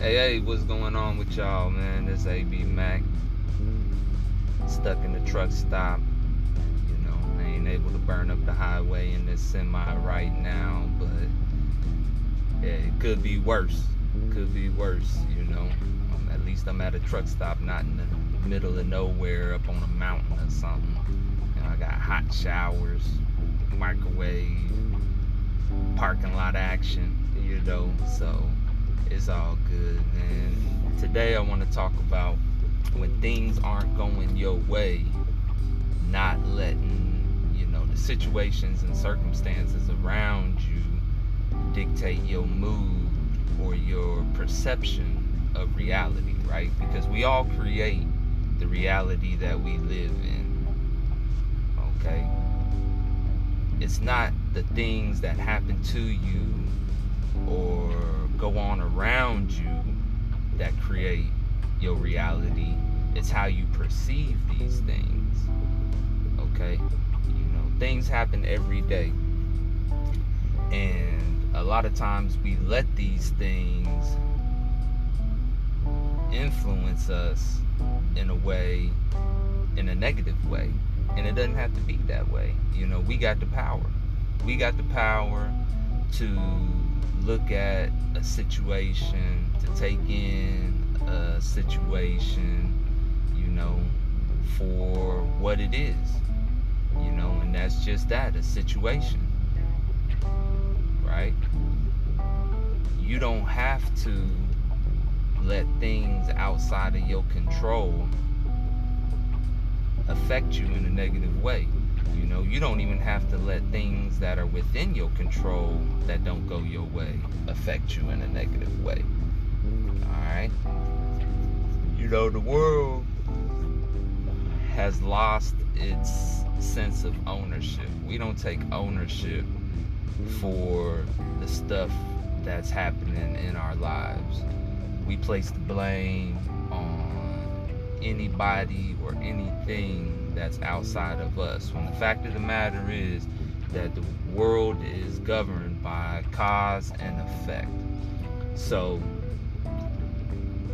Hey, hey, what's going on with y'all, man? This AB Mac. Stuck in the truck stop. You know, I ain't able to burn up the highway in this semi right now, but yeah, it could be worse. Could be worse, you know. Um, at least I'm at a truck stop, not in the middle of nowhere up on a mountain or something. You know, I got hot showers, microwave, parking lot action, you know, so it's all good, man. Today I want to talk about when things aren't going your way, not letting, you know, the situations and circumstances around you dictate your mood or your perception of reality, right? Because we all create the reality that we live in. Okay? It's not the things that happen to you or go on around you that create your reality. It's how you perceive these things. Okay? You know, things happen every day. And a lot of times we let these things influence us in a way, in a negative way. And it doesn't have to be that way. You know, we got the power. We got the power to look at a situation, to take in a situation, you know, for what it is, you know, and that's just that a situation, right? You don't have to let things outside of your control affect you in a negative way. You know, you don't even have to let things that are within your control that don't go your way affect you in a negative way. Alright? You know, the world has lost its sense of ownership. We don't take ownership for the stuff that's happening in our lives. We place the blame on anybody or anything that's outside of us. When the fact of the matter is that the world is governed by cause and effect. So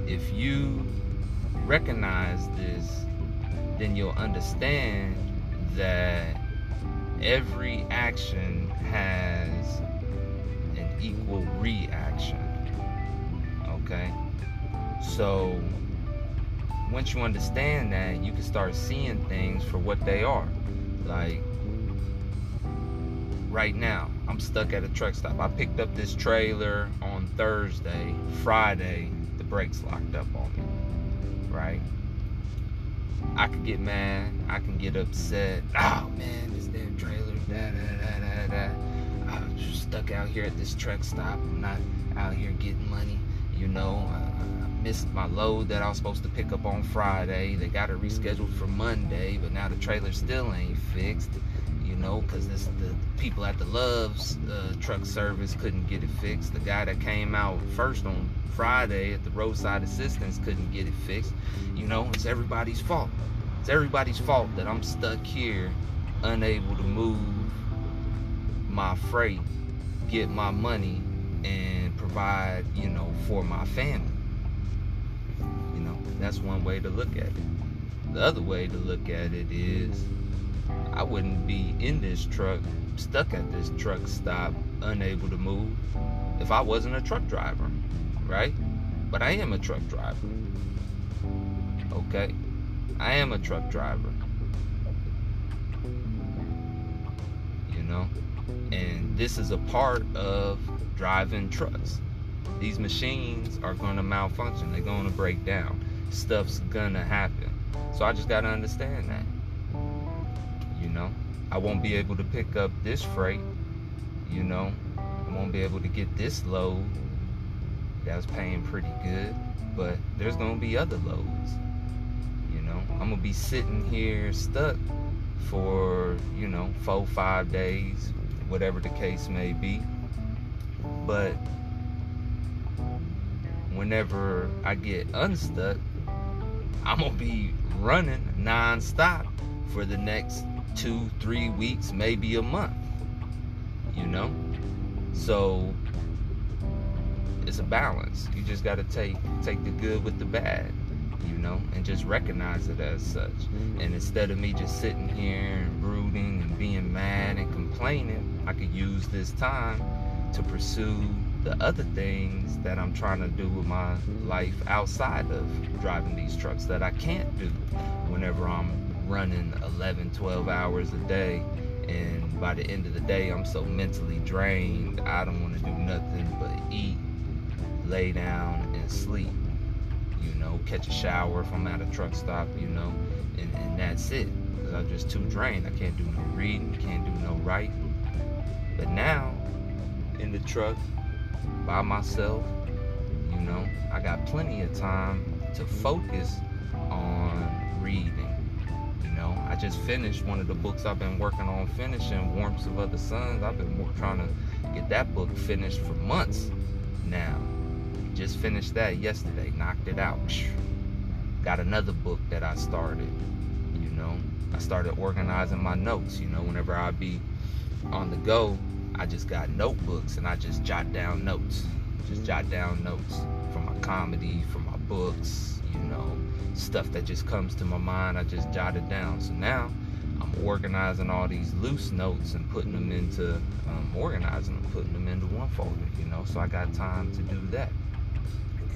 if you recognize this, then you'll understand that every action has an equal reaction. Okay? So once you understand that, you can start seeing things for what they are. Like right now, I'm stuck at a truck stop. I picked up this trailer on Thursday. Friday, the brakes locked up on me. Right? I could get mad. I can get upset. Oh man, this damn trailer. Da da da da da. I'm stuck out here at this truck stop. I'm not out here getting money. You know, uh, missed my load that I was supposed to pick up on Friday. They got it rescheduled for Monday, but now the trailer still ain't fixed. You know, because this the people at the Love's uh, truck service couldn't get it fixed. The guy that came out first on Friday at the roadside assistance couldn't get it fixed. You know, it's everybody's fault. It's everybody's fault that I'm stuck here, unable to move my freight, get my money, and provide, you know, for my family. That's one way to look at it. The other way to look at it is I wouldn't be in this truck, stuck at this truck stop, unable to move, if I wasn't a truck driver, right? But I am a truck driver. Okay? I am a truck driver. You know? And this is a part of driving trucks. These machines are going to malfunction, they're going to break down stuff's gonna happen. So I just gotta understand that. You know, I won't be able to pick up this freight. You know, I won't be able to get this load that was paying pretty good. But there's gonna be other loads. You know, I'm gonna be sitting here stuck for, you know, four, five days, whatever the case may be. But whenever I get unstuck, I'm gonna be running non-stop for the next two, three weeks, maybe a month. You know? So it's a balance. You just got to take take the good with the bad, you know, and just recognize it as such. And instead of me just sitting here and brooding and being mad and complaining, I could use this time to pursue the other things that I'm trying to do with my life outside of driving these trucks that I can't do whenever I'm running 11, 12 hours a day. And by the end of the day, I'm so mentally drained, I don't want to do nothing but eat, lay down, and sleep. You know, catch a shower if I'm at a truck stop, you know, and, and that's it. Because I'm just too drained. I can't do no reading, can't do no writing. But now, in the truck, by myself, you know, I got plenty of time to focus on reading. You know, I just finished one of the books I've been working on finishing, Warmth of Other Suns. I've been trying to get that book finished for months now. Just finished that yesterday, knocked it out. Got another book that I started, you know. I started organizing my notes, you know, whenever I be on the go, I just got notebooks and I just jot down notes. Just jot down notes from my comedy, from my books, you know, stuff that just comes to my mind. I just jot it down. So now I'm organizing all these loose notes and putting them into, um, organizing them, putting them into one folder, you know. So I got time to do that.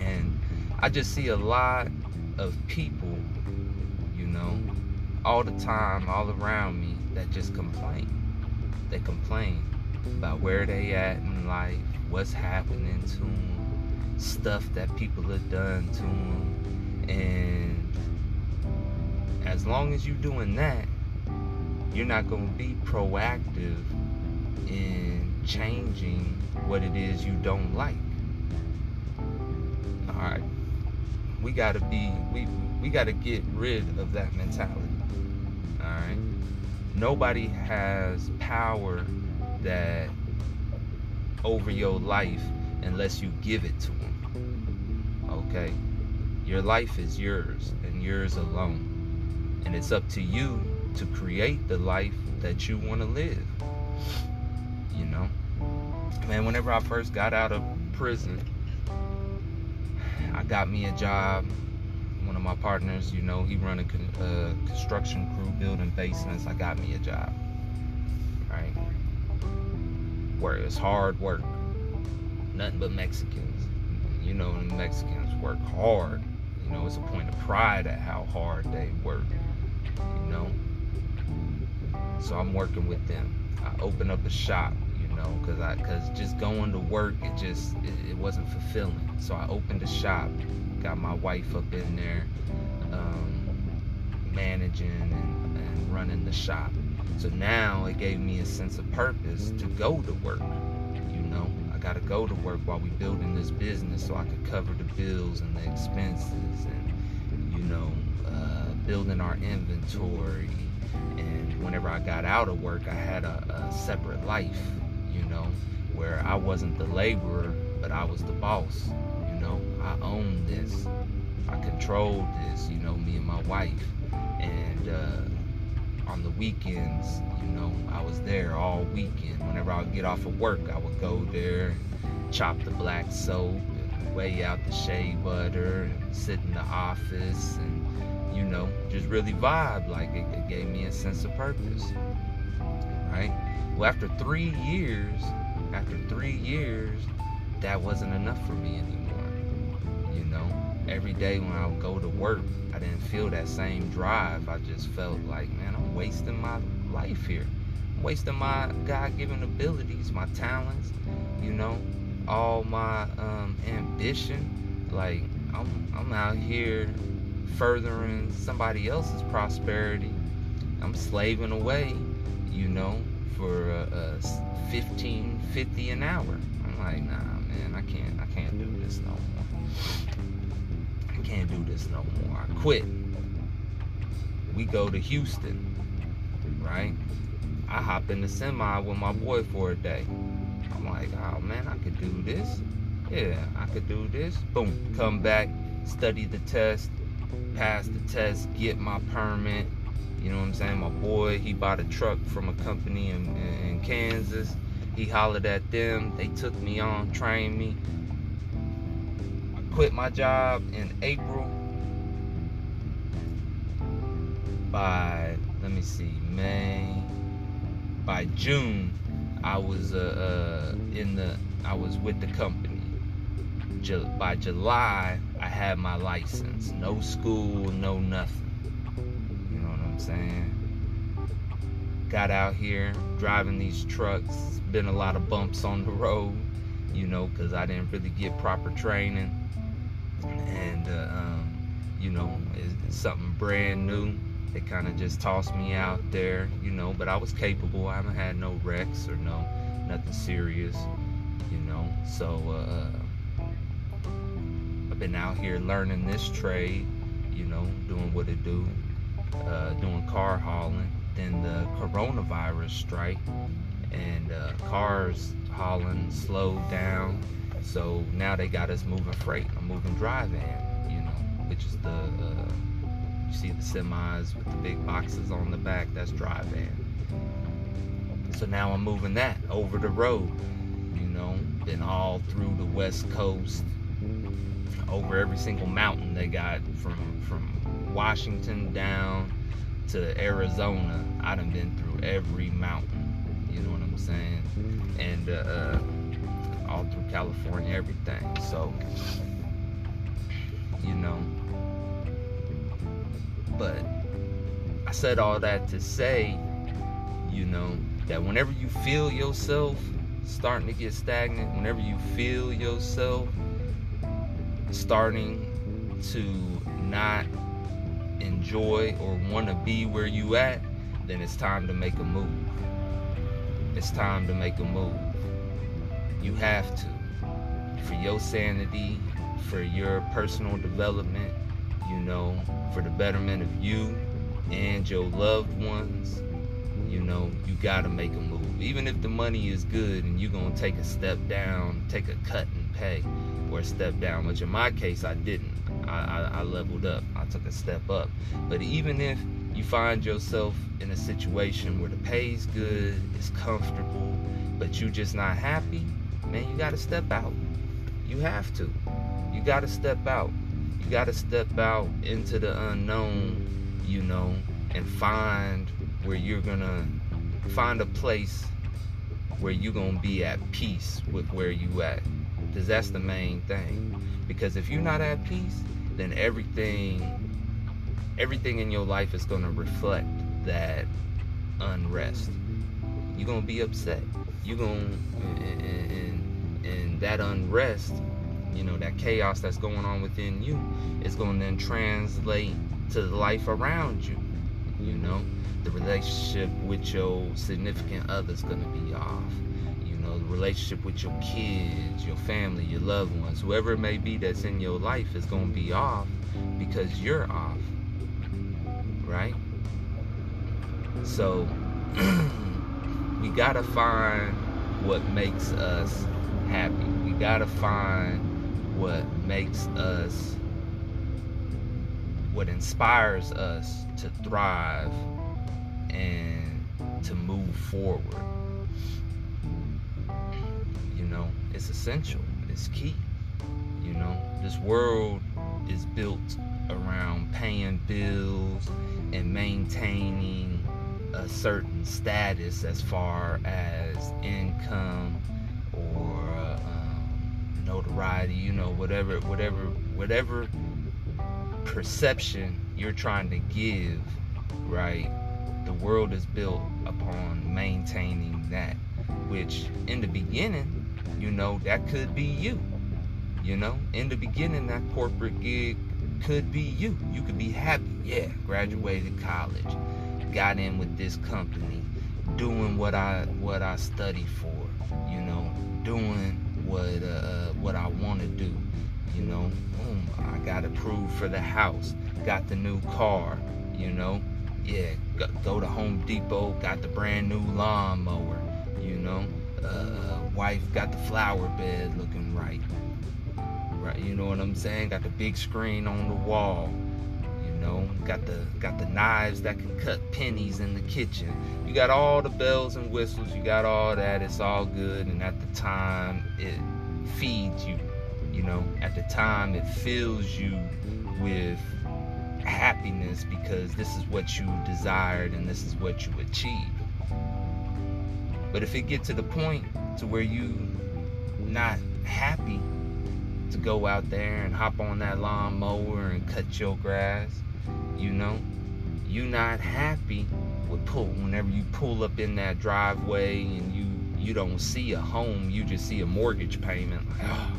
And I just see a lot of people, you know, all the time, all around me that just complain. They complain about where they at in life, what's happening to them, stuff that people have done to them, and as long as you're doing that, you're not going to be proactive in changing what it is you don't like. All right, we got to be we we got to get rid of that mentality. All right, nobody has power that over your life unless you give it to them. Okay? Your life is yours and yours alone. And it's up to you to create the life that you want to live. You know? Man, whenever I first got out of prison, I got me a job. One of my partners, you know, he run a uh, construction crew building basements. I got me a job where it's hard work. Nothing but Mexicans. You know, Mexicans work hard. You know, it's a point of pride at how hard they work. You know? So I'm working with them. I open up a shop, you know, cause I, cause just going to work, it just, it, it wasn't fulfilling. So I opened a shop, got my wife up in there, um, managing and, and running the shop. So now it gave me a sense of purpose to go to work. You know, I got to go to work while we building this business so I could cover the bills and the expenses and, you know, uh, building our inventory. And whenever I got out of work, I had a, a separate life, you know, where I wasn't the laborer, but I was the boss. You know, I owned this. I controlled this, you know, me and my wife. And, uh, on the weekends, you know, I was there all weekend. Whenever I would get off of work, I would go there, chop the black soap, weigh out the shea butter, sit in the office, and you know, just really vibe. Like it, it gave me a sense of purpose, right? Well, after three years, after three years, that wasn't enough for me anymore. You know, every day when I would go to work, I didn't feel that same drive. I just felt like, man, wasting my life here. I'm wasting my God-given abilities, my talents, you know, all my um, ambition. Like I'm, I'm out here furthering somebody else's prosperity. I'm slaving away, you know, for a, a 15, 50 an hour. I'm like, nah, man, I can't, I can't do this no more. I can't do this no more. I quit. We go to Houston right? I hop in the semi with my boy for a day. I'm like, oh man, I could do this. Yeah, I could do this. Boom, come back, study the test, pass the test, get my permit. You know what I'm saying? My boy, he bought a truck from a company in, in Kansas. He hollered at them. They took me on, trained me. I quit my job in April. By let me see, May. By June, I was uh, uh, in the. I was with the company. Ju- by July, I had my license. No school, no nothing. You know what I'm saying? Got out here driving these trucks. Been a lot of bumps on the road, you know, because I didn't really get proper training. And, uh, um, you know, it's, it's something brand new. They kind of just tossed me out there, you know, but I was capable. I haven't had no wrecks or no nothing serious, you know. So, uh, I've been out here learning this trade, you know, doing what it do, uh, doing car hauling. Then the coronavirus strike, and uh, cars hauling slowed down. So now they got us moving freight. I'm moving dry van, you know, which is the uh, you see the semis with the big boxes on the back. That's dry van. So now I'm moving that over the road. You know, been all through the West Coast, over every single mountain they got from from Washington down to Arizona. I done been through every mountain. You know what I'm saying? And uh, uh, all through California, everything. So, you know. But I said all that to say, you know, that whenever you feel yourself starting to get stagnant, whenever you feel yourself starting to not enjoy or want to be where you at, then it's time to make a move. It's time to make a move. You have to. For your sanity, for your personal development, you know, for the betterment of you and your loved ones, you know, you gotta make a move. Even if the money is good and you're gonna take a step down, take a cut in pay or a step down, which in my case I didn't. I, I, I leveled up. I took a step up. But even if you find yourself in a situation where the pay's good, it's comfortable, but you're just not happy, man, you gotta step out. You have to. You gotta step out. You gotta step out into the unknown, you know, and find where you're gonna find a place where you're gonna be at peace with where you at. Because that's the main thing. Because if you're not at peace, then everything everything in your life is going to reflect that unrest you're going to be upset you're going and, and, and that unrest you know that chaos that's going on within you is going to then translate to the life around you you know? The relationship with your significant other is going to be off you know? The relationship with your kids your family your loved ones whoever it may be that's in your life is going to be off because you're off right? So we got to find what makes us happy. We got to find what makes us what inspires us to thrive and to move forward. You know it's essential it's key you know. This world is built around paying bills and maintaining a certain status as far as income notoriety you know whatever whatever whatever perception you're trying to give right? The world is built upon maintaining that which in the beginning you know that could be you you know? In the beginning that corporate gig could be you. You could be happy. Yeah graduated college got in with this company doing what i what i study for you know? Doing what uh what i want to do you know? Boom i got approved for the house got the new car you know? Yeah go to home depot got the brand new lawnmower you know? Uh, wife got the flower bed looking right. Right you know what i'm saying? Got the big screen on the wall know got the got the knives that can cut pennies in the kitchen you got all the bells and whistles you got all that it's all good and at the time it feeds you You know, at the time, it fills you with happiness because this is what you desired and this is what you achieved. But if it get to the point to where you not happy to go out there and hop on that lawnmower and cut your grass, you know, you not happy with pull whenever you pull up in that driveway and you you don't see a home, you just see a mortgage payment. Like, oh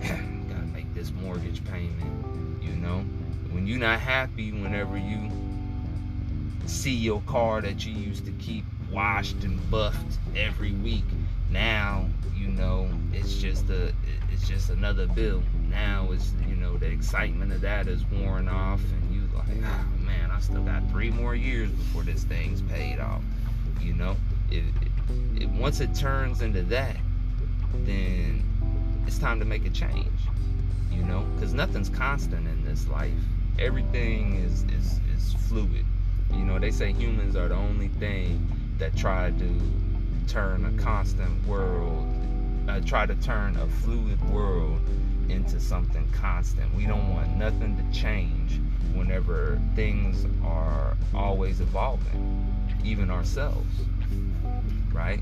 man, gotta make this mortgage payment, you know. When you're not happy, whenever you see your car that you used to keep washed and buffed every week, now you know it's just a it's just another bill. Now it's you know the excitement of that is worn off, and you like, oh man, I still got three more years before this thing's paid off. You know, it, it, it once it turns into that, then it's time to make a change. You know, because nothing's constant in this life. Everything is is is fluid. You know, they say humans are the only thing that try to turn a constant world, uh, try to turn a fluid world into something constant. We don't want nothing to change whenever things are always evolving, even ourselves, right?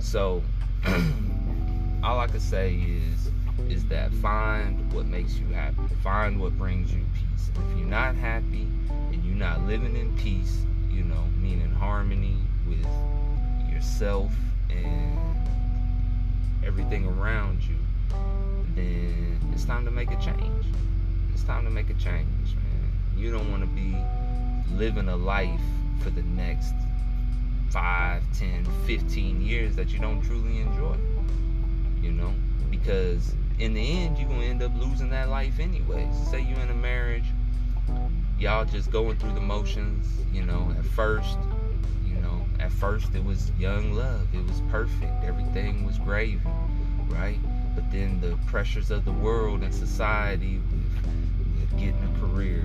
So, all I could say is is that find what makes you happy. Find what brings you peace. And if you're not happy and you're not living in peace, you know, meaning harmony with yourself and everything around you, then it's time to make a change. It's time to make a change, man. You don't want to be living a life for the next 5, 10, 15 years that you don't truly enjoy. You know? Because in the end, you're going to end up losing that life anyways. Say you're in a marriage, y'all just going through the motions, you know, at first, at first it was young love. It was perfect. Everything was gravy, right? But then the pressures of the world and society with, with getting a career,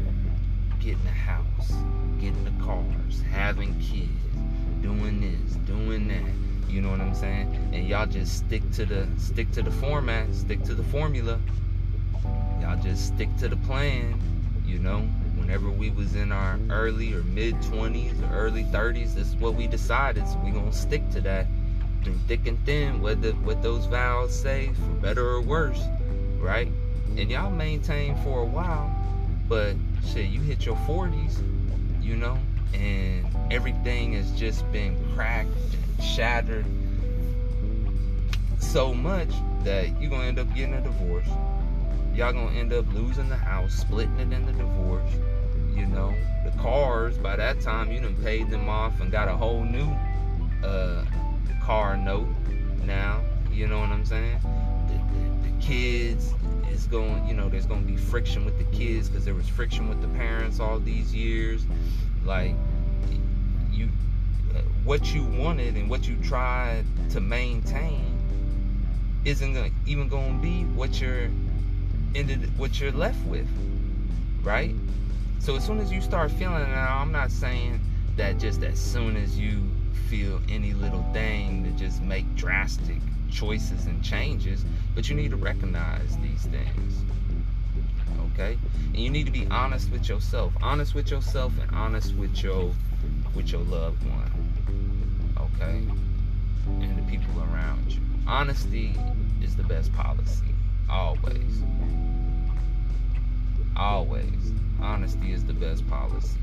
getting a house, getting the cars, having kids, doing this, doing that. You know what I'm saying? And y'all just stick to the stick to the format, stick to the formula. Y'all just stick to the plan, you know. Whenever we was in our early or mid 20s or early 30s, this is what we decided. So we gonna stick to that through thick and thin, whether what those vows say, for better or worse, right? And y'all maintain for a while, but shit, you hit your 40s, you know, and everything has just been cracked and shattered so much that you're gonna end up getting a divorce. Y'all gonna end up losing the house, splitting it in the divorce. You know, the cars by that time you done paid them off and got a whole new uh, car note now. You know what I'm saying? The, the, the kids is going, you know, there's to be friction with the kids because there was friction with the parents all these years. Like, you, uh, what you wanted and what you tried to maintain isn't gonna, even to be what you're ended, what you're left with, right? So as soon as you start feeling now I'm not saying that just as soon as you feel any little thing to just make drastic choices and changes, but you need to recognize these things. Okay? And you need to be honest with yourself. Honest with yourself and honest with your with your loved one. Okay? And the people around you. Honesty is the best policy. Always. Always. Honesty is the best policy.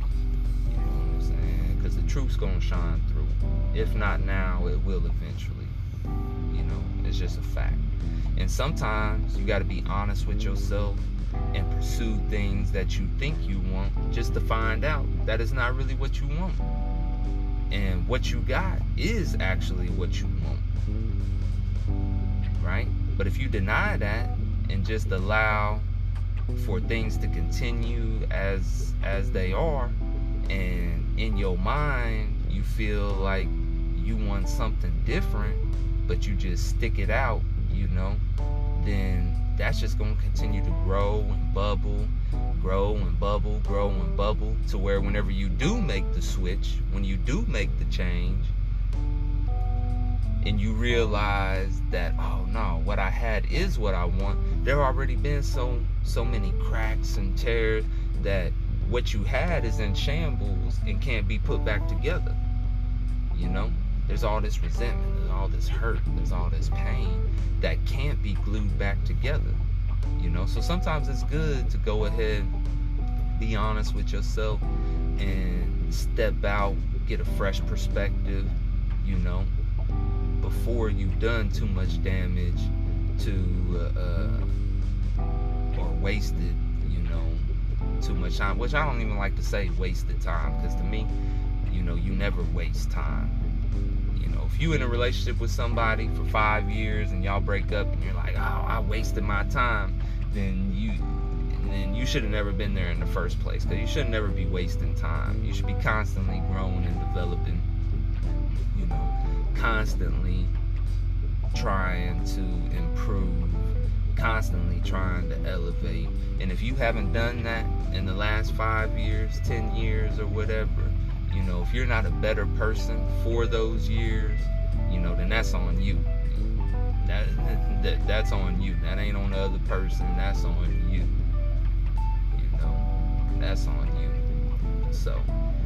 You know what I'm saying? Because the truth's gonna shine through. If not now, it will eventually. You know, it's just a fact. And sometimes you got to be honest with yourself and pursue things that you think you want just to find out that it's not really what you want. And what you got is actually what you want. Right? But if you deny that and just allow for things to continue as as they are. And in your mind you feel like you want something different, but you just stick it out, you know, then that's just going to continue to grow and bubble, grow and bubble, grow and bubble to where whenever you do make the switch, when you do make the change, and you realize that oh no what i had is what i want. There already been so so many cracks and tears that what you had is in shambles and can't be put back together you know? There's all this resentment there's all this hurt there's all this pain that can't be glued back together you know? So sometimes it's good to go ahead be honest with yourself and step out get a fresh perspective you know before you've done too much damage to uh, uh, or wasted you know too much time which i don't even like to say wasted time because to me you know you never waste time. You know if you in a relationship with somebody for five years and y'all break up and you're like oh i wasted my time then you then you should have never been there in the first place because you should never be wasting time. You should be constantly growing and developing you know constantly trying to improve constantly trying to elevate. And if you haven't done that in the last five years ten years or whatever you know if you're not a better person for those years you know then that's on you. That, that that's on you. That ain't on the other person. That's on you. You know that's on you. So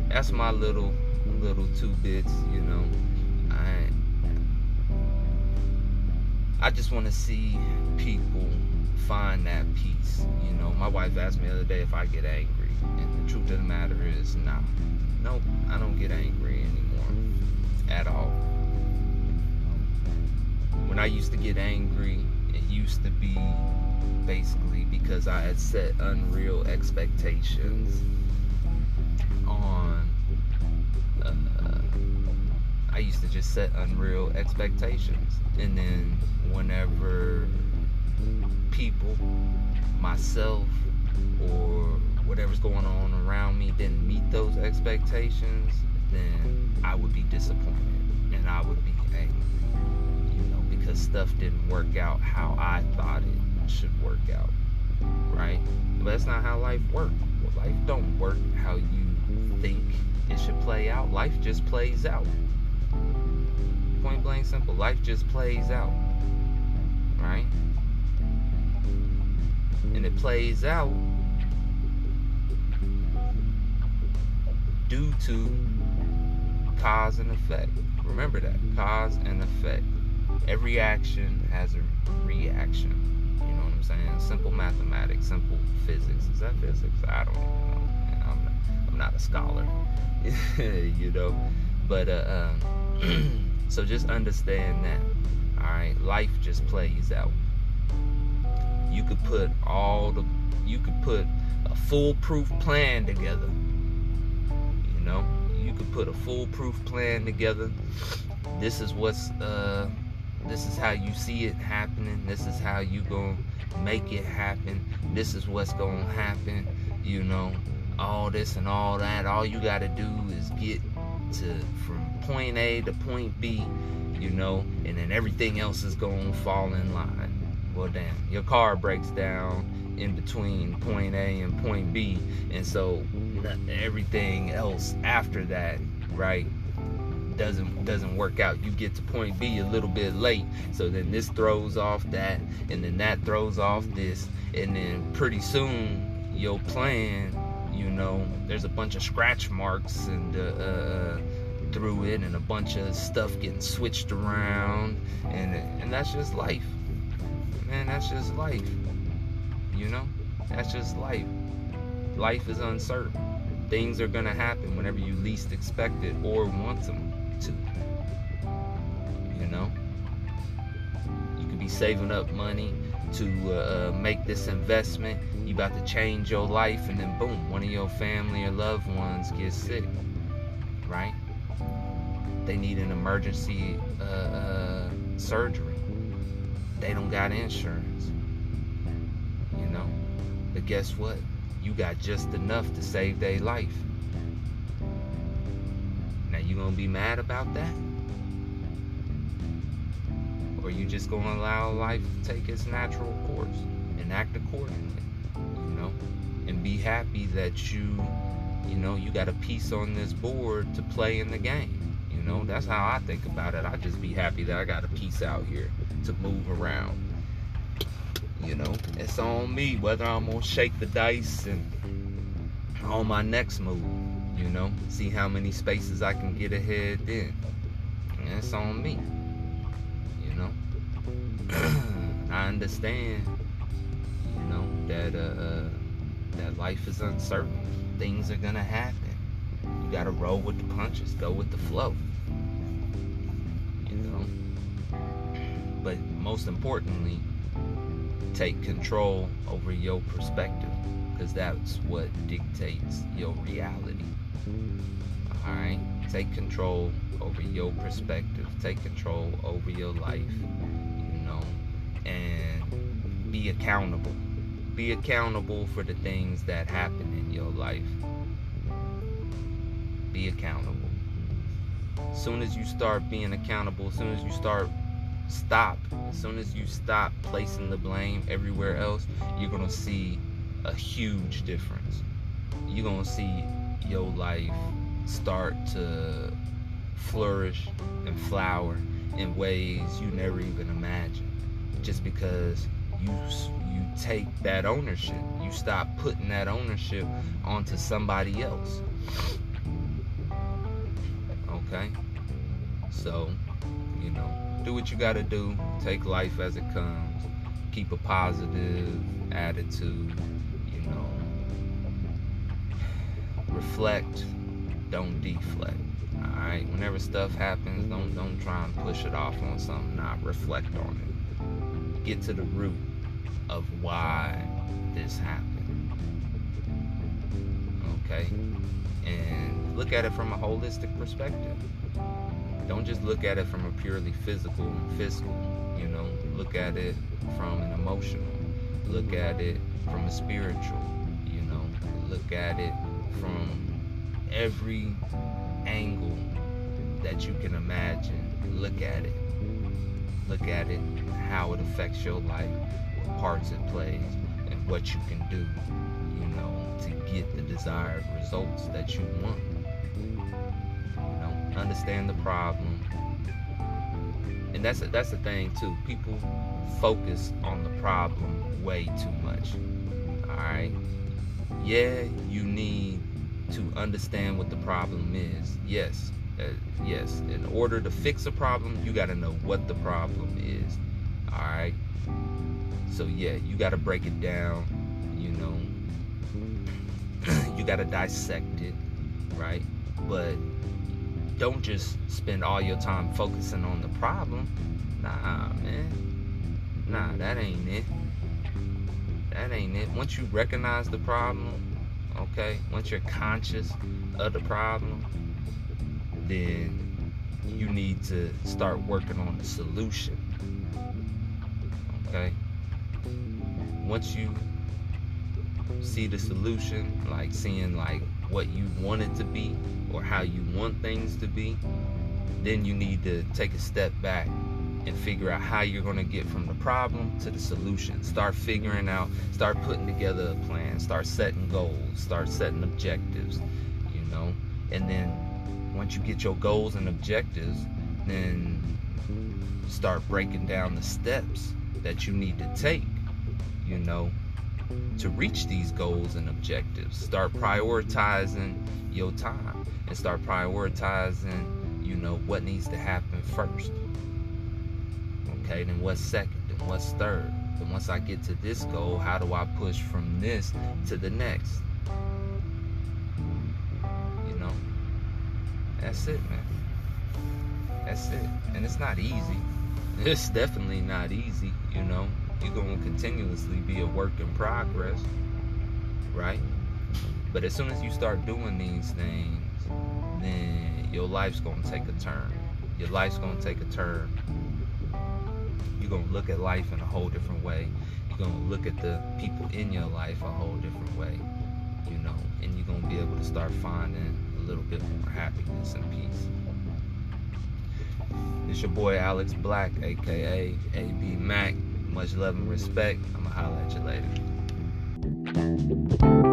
that's my little little two bits you know i i just want to see people find that peace you know. My wife asked me the other day if i get angry and the truth of the matter is nah. Nope i don't get angry anymore at all. When I used to get angry, it used to be basically because I had set unreal expectations on. Uh, I used to just set unreal expectations, and then whenever people, myself, or whatever's going on around me didn't meet those expectations, then I would be disappointed and I would be angry you know, because stuff didn't work out how I thought it should work out. Right? But that's not how life works. Well, life don't work how you think it should play out. Life just plays out. Point blank simple. Life just plays out. Right? And it plays out due to cause and effect. Remember that. Cause and effect every action has a reaction. You know what I'm saying? Simple mathematics, simple physics. Is that physics? I don't know. I'm not, I'm not a scholar, you know. But uh, um, so just understand that. All right, life just plays out. You could put all the, you could put a foolproof plan together. You know, you could put a foolproof plan together. This is what's uh, this is how you see it happening. This is how you gonna make it happen. This is what's gonna happen. You know, all this and all that. All you gotta do is get to from point A to point B. You know, and then everything else is gonna fall in line. Well, damn, your car breaks down in between point A and point B, and so everything else after that, right? doesn't doesn't work out. You get to point B a little bit late, so then this throws off that, and then that throws off this, and then pretty soon your plan, you know, there's a bunch of scratch marks and uh, uh, through it, and a bunch of stuff getting switched around, and and that's just life, man. That's just life, you know. That's just life. Life is uncertain things are going to happen whenever you least expect it or want them to. You know? You could be saving up money to uh, make this investment. You about to change your life, and then boom, one of your family or loved ones gets sick. Right? They need an emergency uh, uh, surgery. They don't got insurance. You know? But guess what? You got just enough to save their life. Now you gonna be mad about that? Or you just gonna allow life to take its natural course and act accordingly? You know? And be happy that you, you know, you got a piece on this board to play in the game. You know, that's how I think about it. I just be happy that I got a piece out here to move around. You know, it's on me whether I'm gonna shake the dice and on my next move. You know, see how many spaces I can get ahead then. It's on me. I understand. You know that uh, uh, that life is uncertain. Things are gonna happen. You gotta roll with the punches, go with the flow. You know, but most importantly take control over your perspective because that's what dictates your reality. All right? Take control over your perspective, take control over your life, and be accountable. Be accountable for the things that happen in your life. Be accountable. As soon as you start being accountable, as soon as you start stop. As soon as you stop placing the blame everywhere else, you're gonna see a huge difference. You're gonna see your life start to flourish and flower in ways you never even imagined. Just because you you take that ownership, you stop putting that ownership onto somebody else. Okay, so you know do what you got to do. Take life as it comes. Keep a positive attitude. You know, reflect. Don't deflect. All right. Whenever stuff happens, don't don't try and push it off on something. Not reflect on it. Get to the root of why this happened. Okay. And look at it from a holistic perspective don't just look at it from a purely physical and fiscal, you know, look at it from an emotional, look at it from a spiritual, you know, look at it from every angle that you can imagine. Look at it. Look at it, how it affects your life, what parts it plays, and what you can do, you know, to get the desired results that you want You know, understand the problem. And that's a, that's the thing too. People focus on the problem way too much. All right. Yeah, you need to understand what the problem is. Yes, uh, yes. In order to fix a problem, you got to know what the problem is. All right. So yeah, you got to break it down. You know, you got to dissect it, right? But don't just spend all your time focusing on the problem. Nah, man. Nah, that ain't it. That ain't it. Once you recognize the problem, okay, once you're conscious of the problem, then you need to start working on the solution. Okay? Once you see the solution, like seeing like what you want it to be or how you want things to be, then you need to take a step back and figure out how you're going to get from the problem to the solution. Start figuring out, start putting together a plan, start setting goals, start setting objectives, you know. And then once you get your goals and objectives, then start breaking down the steps that you need to take, you know, to reach these goals and objectives. Start prioritizing your time and start prioritizing, you know, what needs to happen first. Okay, then what's second, then what's third. Then once I get to this goal, how do I push from this to the next? That's it, man. That's it. And it's not easy. It's definitely not easy, you know you're going to continuously be a work in progress, right? But as soon as you start doing these things, then your life's going to take a turn. Your life's going to take a turn. You're going to look at life in a whole different way. You're going to look at the people in your life a whole different way, you know, and you're going to be able to start finding a little bit more happiness and peace. It's your boy Alex Black, aka AB Mac. Much love and respect. I'm going to holler at you later.